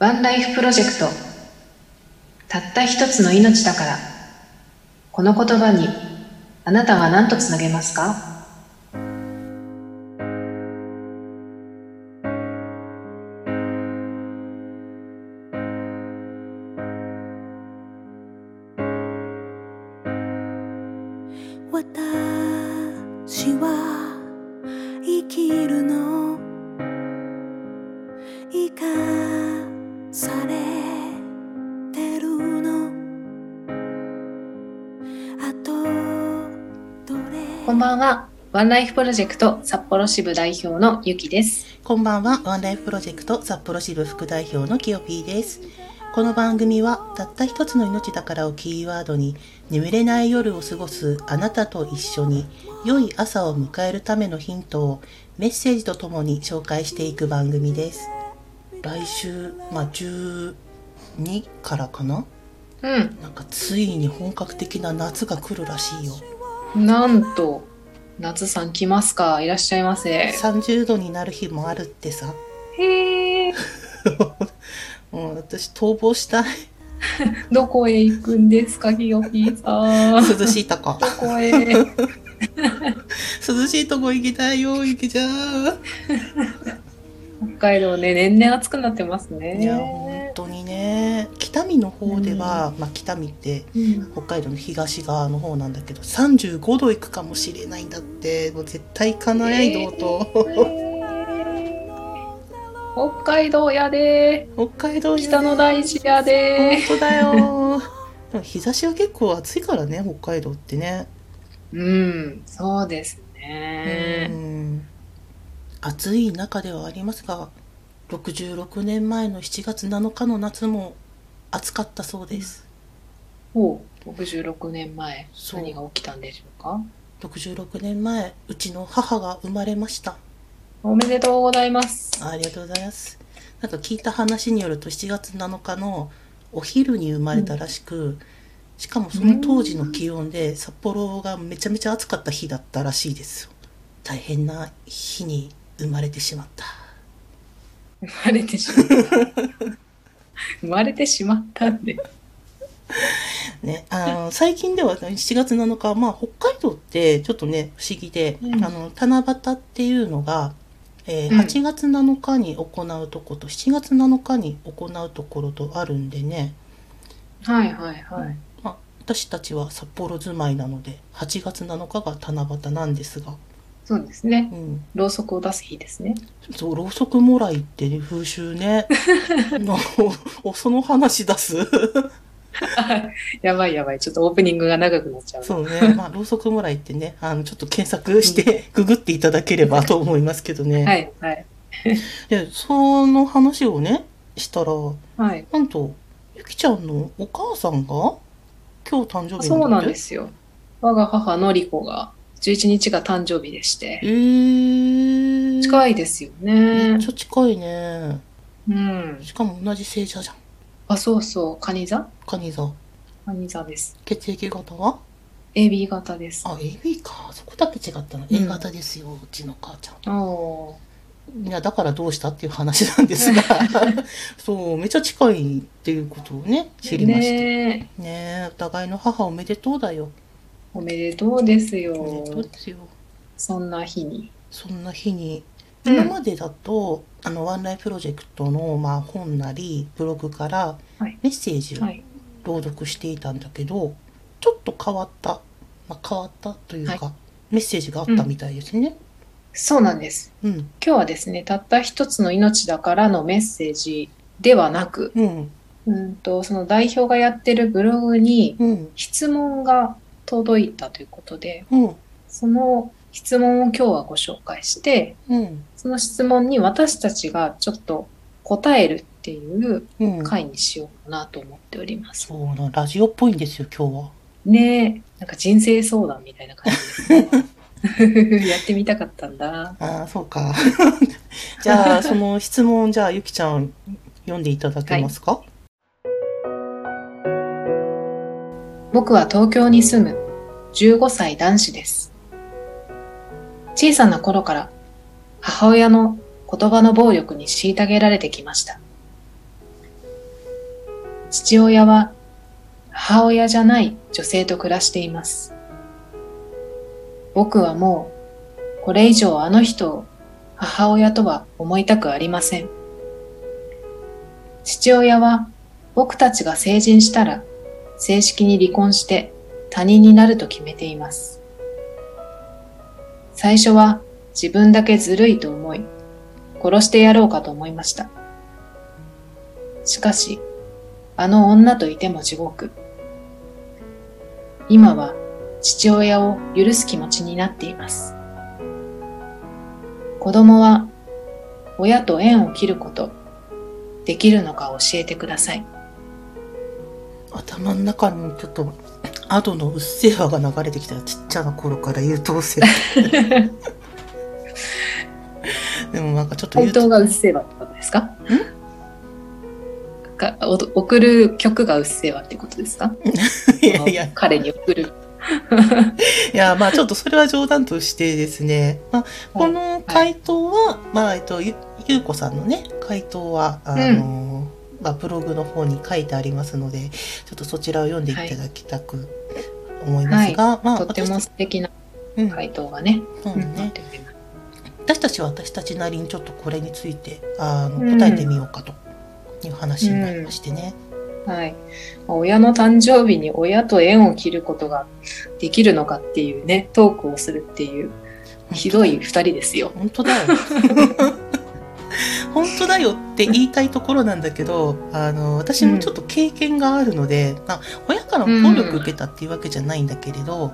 ワンライフプロジェクト。たった一つの命だから。この言葉にあなたは何とつなげますか？ばんはワンライフプロジェクト札幌支部代表のゆきですこんばんは、ワンライフプロジェクト札幌支部副代表のきよぴーです。この番組は、たった一つの命だからをキーワードに、眠れない夜を過ごすあなたと一緒に、良い朝を迎えるためのヒントをメッセージとともに紹介していく番組です。来週、まあ、12からかな？うんなんかついに本格的な夏が来るらしいよ。なんと夏さん来ますか？いらっしゃいませ30度になる日もあるってさ。へえ もう私逃亡したい。どこへ行くんですかひよぴーさん涼しいとこ。どこへ？涼しいとこ行きたいよ、ゆきちゃん。北海道ね年々暑くなってますねいや、の方では、まあ北見ってうん北海道の東側の方なんだけど、35度行くかもしれないんだって。もう絶対行かないのと。北海道やで北海道北の大地やで本当だよ。でも日差しは結構暑いからね、北海道ってね。うんそうですうねん。暑い中ではありますが、66年前の7月7日の夏も暑かったそうです。ほう。66年前何が起きたんでしょうか？66年前うちの母が生まれました。おめでとうございます。ありがとうございます。なんか聞いた話によると7月7日のお昼に生まれたらしく、しかもその当時の気温で札幌がめちゃめちゃ暑かった日だったらしいですよ。大変な日に生まれてしまった。生まれてしまった 生まれてしまったんで。ね、あの最近ではね7月7日、まあ、北海道ってちょっとね不思議で、うん。あの七夕っていうのが、えーうん。8月7日に行うとこと7月7日に行うところとあるんでね、はいはいはい。まあ、私たちは札幌住まいなので8月7日が七夕なんですが、そうですね。うん、ろうそくを出す日ですね。そうろうそくもらいって、ね、風習ね。なおその話出す？やばいやばい。ちょっとオープニングが長くなっちゃう。なそうね、まあ、ろうそくもらいってねあのちょっと検索してググっていただければと思いますけどね、はいはい。でその話をねしたらはい。なんとゆきちゃんのお母さんが今日誕生日そうなんですよ。我が母のりこが11日が誕生日でして。えー、近いですよね。めっちゃ近いね。うん。しかも同じ星座じゃん。あそうそう。カニ座？カニ座。カニ座です。血液型は？AB 型です。あ AB か。そこだけ違ったの、うん。A 型ですよ。うちの母ちゃん。おー。いやだからどうしたっていう話なんですが。そうめっちゃ近いっていうことをね知りましたねねえお互いの母おめでとうだよおめでとうですよ。おめでとうですよ。そんな日に。そんな日に。うん。今までだと、あのワンライフプロジェクトの、まあ、本なりブログからはい。メッセージをはい。朗読していたんだけど、ちょっと変わった、まあ、変わったというか、はメッセージがあったみたいですね。そうなんです。うん、今日はですねたった一つの命だからのメッセージではなくうん、うんとその代表がやってるブログにうん、質問が届いたということでうん、その質問を今日はご紹介してうん、その質問に私たちがちょっと答えるっていううん。回にしようかなと思っております。そうな、ラジオっぽいんですよ、今日は。ねえ、なんか人生相談みたいな感じですね。やってみたかったんだ。ああ、そうか。じゃあ、その質問、じゃあ、ゆきちゃん、読んでいただけますか、僕は東京に住む15歳男子です。小さな頃から母親の言葉の暴力に虐げられてきました。父親は母親じゃない女性と暮らしています。僕はもうこれ以上あの人を母親とは思いたくありません。父親は僕たちが成人したら正式に離婚して他人になると決めています。最初は自分だけずるいと思い、殺してやろうかと思いました。しかし、あの女といても地獄。今は父親を許す気持ちになっています。子供は親と縁を切ること、できるのか教えてください。頭の中にちょっとアドのうっせぇわが流れてきたちっちゃな頃から優等生。でもなんかちょっと本当がうっせぇわってことですか？かお送る曲がうっせぇわってことですか？いやいや。彼に送る。いやまあちょっとそれは冗談としてですね、まあ、この回答は、まあえっとゆゆうこさんのね回答はあの、まあ、ブログの方に書いてありますのでちょっとそちらを読んでいただきたく思いますが、まあとっても私素敵なうん回答がね。うんそうねなっております私たちは私たちなりにちょっとこれについてあのうん答えてみようかという話になりましてね。はい。まあ親の誕生日に親と縁を切ることができるのかっていうね、トークをするっていう、ひどい二人ですよ。本当だよ。本当だよって言いたいところなんだけど、あの、私もちょっと経験があるので、まあ、親からも暴力受けたっていうわけじゃないんだけれど、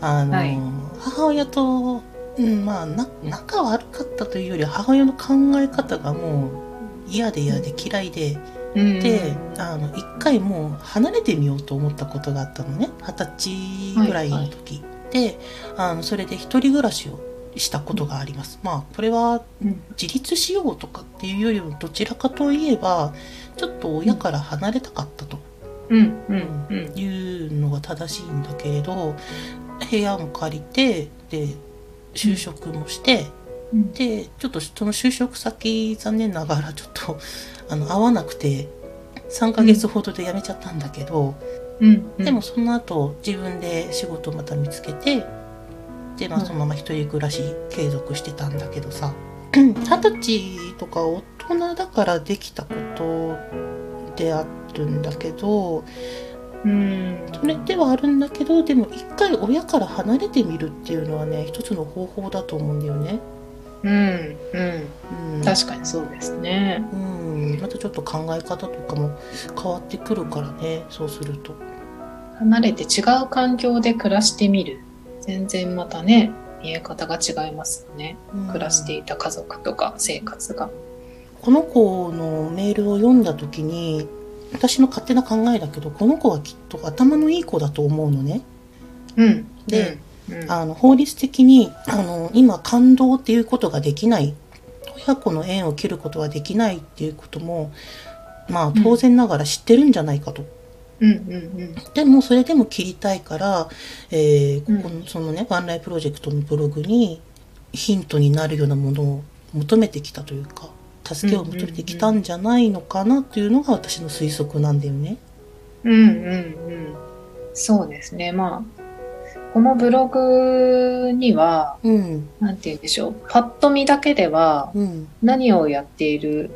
あの、はい。母親と、うん、まあな、仲悪かったというより、母親の考え方がもう嫌で嫌で嫌いで、うん。で、あの、一回もう離れてみようと思ったことがあったのね。二十歳ぐらいの時。で、あの、それで一人暮らしをしたことがあります。まあ、これはうん自立しようとかっていうよりも、どちらかといえば、ちょっと親から離れたかったとうんうんうんいうのが正しいんだけれど、部屋も借りて、で、就職もして、うんで、ちょっとその就職先、残念ながらちょっと、あの、合わなくて、3ヶ月ほどで辞めちゃったんだけど、うんうんでもその後自分で仕事をまた見つけて、で、まあうんそのまま一人暮らし継続してたんだけどさ、二十歳とか大人だからできたことであるんだけど、うんそれではあるんだけど、でも一回親から離れてみるっていうのはね、一つの方法だと思うんだよね。うんうんうん。確かにそうですね。うん。またちょっと考え方とかも変わってくるからね、そうすると。離れて違う環境で暮らしてみる。全然またね、見え方が違いますよね。うん暮らしていた家族とか生活が。この子のメールを読んだ時に私の勝手な考えだけどこの子はきっと頭のいい子だと思うのね。うん。で、うん、あの法律的にあの今感動っていうことができない親子の縁を切ることはできないっていうこともまあ当然ながら知ってるんじゃないかと。うんうんでもそれでも切りたいから、えーうんここのそのねワンライプロジェクトのブログにヒントになるようなものを求めてきたというか助けを求めてきたんじゃないのかなっていうのが私の推測なんだよね。うん。うんうんうん。そうですね。まあ、このブログには、うんなんて言うんでしょう。パッと見だけではうん何をやっている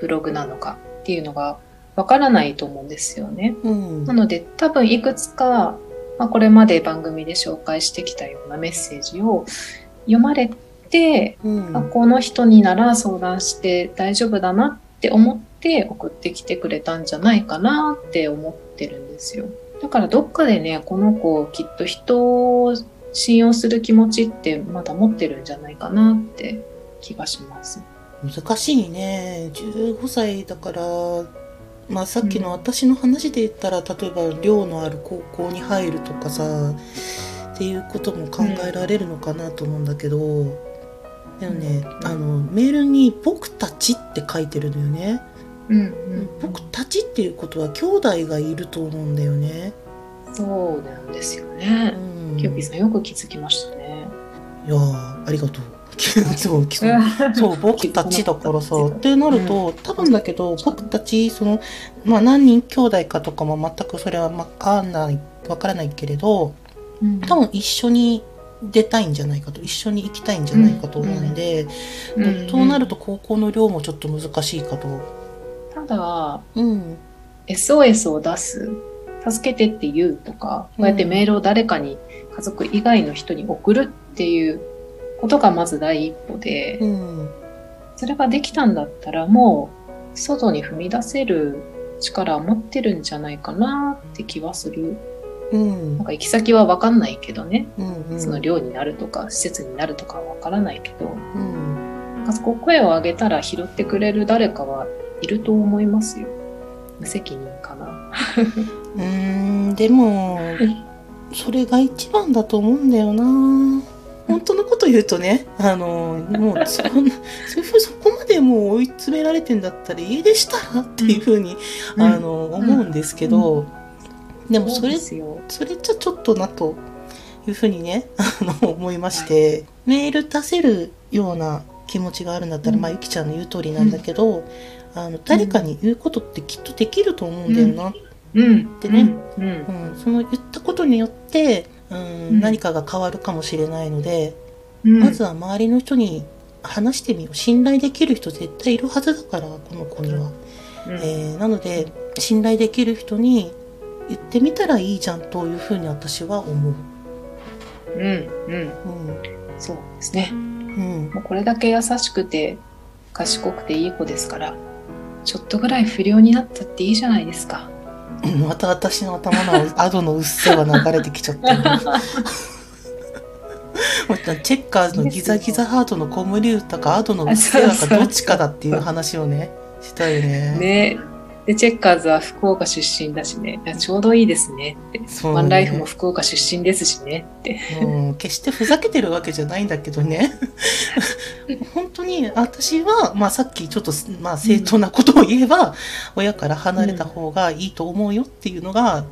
ブログなのかっていうのがわからないと思うんですよね。うんなので多分いくつか、まあ、これまで番組で紹介してきたようなメッセージを読まれて、うんあこの人になら相談して大丈夫だなって思って送ってきてくれたんじゃないかなって思ってるんですよ。だからどっかでね、この子きっと人を信用する気持ちってまだ持ってるんじゃないかなって気がします。難しいね15歳だからまあさっきの私の話で言ったら、例えば寮のある高校に入るとかさっていうことも考えられるのかなと思うんだけど、でもねあのメールに「僕たち」って書いてるのよね、うんうん。僕たちっていうことは兄弟がいると思うんだよね、そうなんですようね。ん、キューピーさんよく気づきましたね。いやーありがとう そう そう僕たちだからさってなると多分だけど僕たちそのまあ何人兄弟かとかも全くそれはわかんないわからないけれどうん。多分一緒に出たいんじゃないかと一緒に行きたいんじゃないかと思うんで、うん。そうなると高校の寮もちょっと難しいかと。ただ、うん、SOS を出す、助けてって言うとか、こうやってメールを誰かに家族以外の人に送るっていうことがまず第一歩で、うん、それができたんだったらもう外に踏み出せる力を持ってるんじゃないかなって気はする。うんなん、か行き先はわかんないけどね、うん、うん、その寮になるとか施設になるとかはわからないけど、うん、なんかそこ声を上げたら拾ってくれる誰かはいると思いますよ。無責任かな。うーん、でも、それが一番だと思うんだよな。本当のこと言うとね、あの、もう そんな、そういうふうそこまでもう追い詰められてんだったら家出したらっていうふうに、うん。あの、思うんですけど、でもそれそうで、すよ。それじゃちょっとなというふうにね、あの、思いまして、メール出せるような気持ちがあるんだったら、うん。まあ、ゆきちゃんの言う通りなんだけど、あの、誰かに言うことってきっとできると思うんだよなうん。でね。うん。うん。うん、その言ったことによって、うんうん何かが変わるかもしれないので、うんまずは周りの人に話してみよう信頼できる人絶対いるはずだからこの子には、うんえーなので信頼できる人に言ってみたらいいじゃんというふうに私は思う、うん。うん。うんそうですね。うん、もうこれだけ優しくて賢くていい子ですから、ちょっとぐらい不良になったっていいじゃないですか。また私の頭のアドのうっせぇは流れてきちゃったよ またチェッカーズのギザギザハートの子守歌かアドのうっせぇはかどっちかだっていう話をねしたよねねで、チェッカーズは福岡出身だしね、ちょうどいいですねって。ねワンライフも福岡出身ですしねって。うん、決してふざけてるわけじゃないんだけどね。本当に私は、まあさっきちょっと、まあ正当なことを言えば、親から離れた方がいいと思うよっていうのが、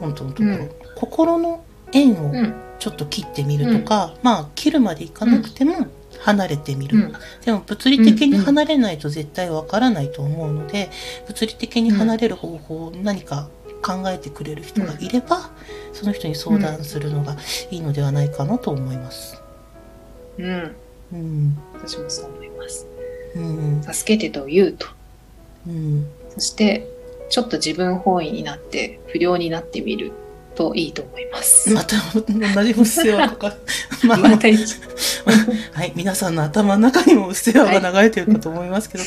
本当のところ。うん心の縁をうん。ちょっと切ってみるとか、まあ切るまでいかなくても離れてみる。うん。でも物理的に離れないと絶対わからないと思うので、物理的に離れる方法を何か考えてくれる人がいれば、その人に相談するのがいいのではないかなと思います。うん。うん。私もそう思います。うん。助けてと言うと。うん。そして、ちょっと自分本位になって不良になってみるといいと思います。また同じうっせぇわとか。まあ、また一 はい。皆さんの頭の中にもうっせぇわが流れてるかと思いますけど、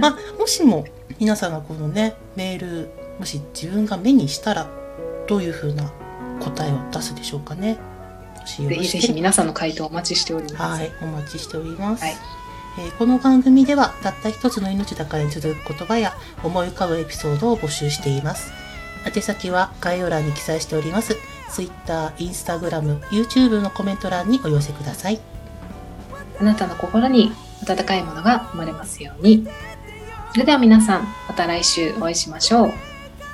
まあ、もしも皆さんがこのね、メール、もし自分が目にしたら、どういうふうな答えを出すでしょうかね。ぜひぜひ皆さんの回答お待ちしております。はい、お待ちしております。はいえーこの番組では、たった一つの命だからに続く言葉や思い浮かぶエピソードを募集しています。宛先は概要欄に記載しております。Twitter、Instagram、YouTube のコメント欄にお寄せください。あなたの心に温かいものが生まれますように。それでは皆さん、また来週お会いしましょう。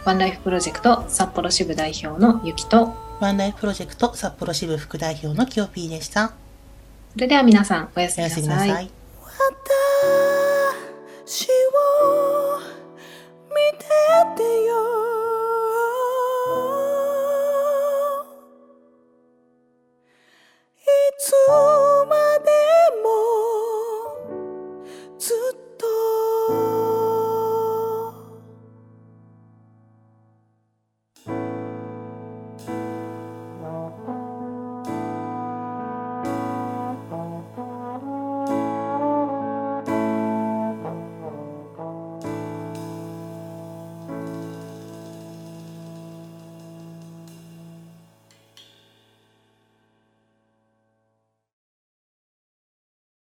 ワンライフプロジェクト札幌支部代表のゆきと、ワンライフプロジェクト札幌支部副代表のキヨピーでした。それでは皆さんおやすみなさい。私を見ててよいつまで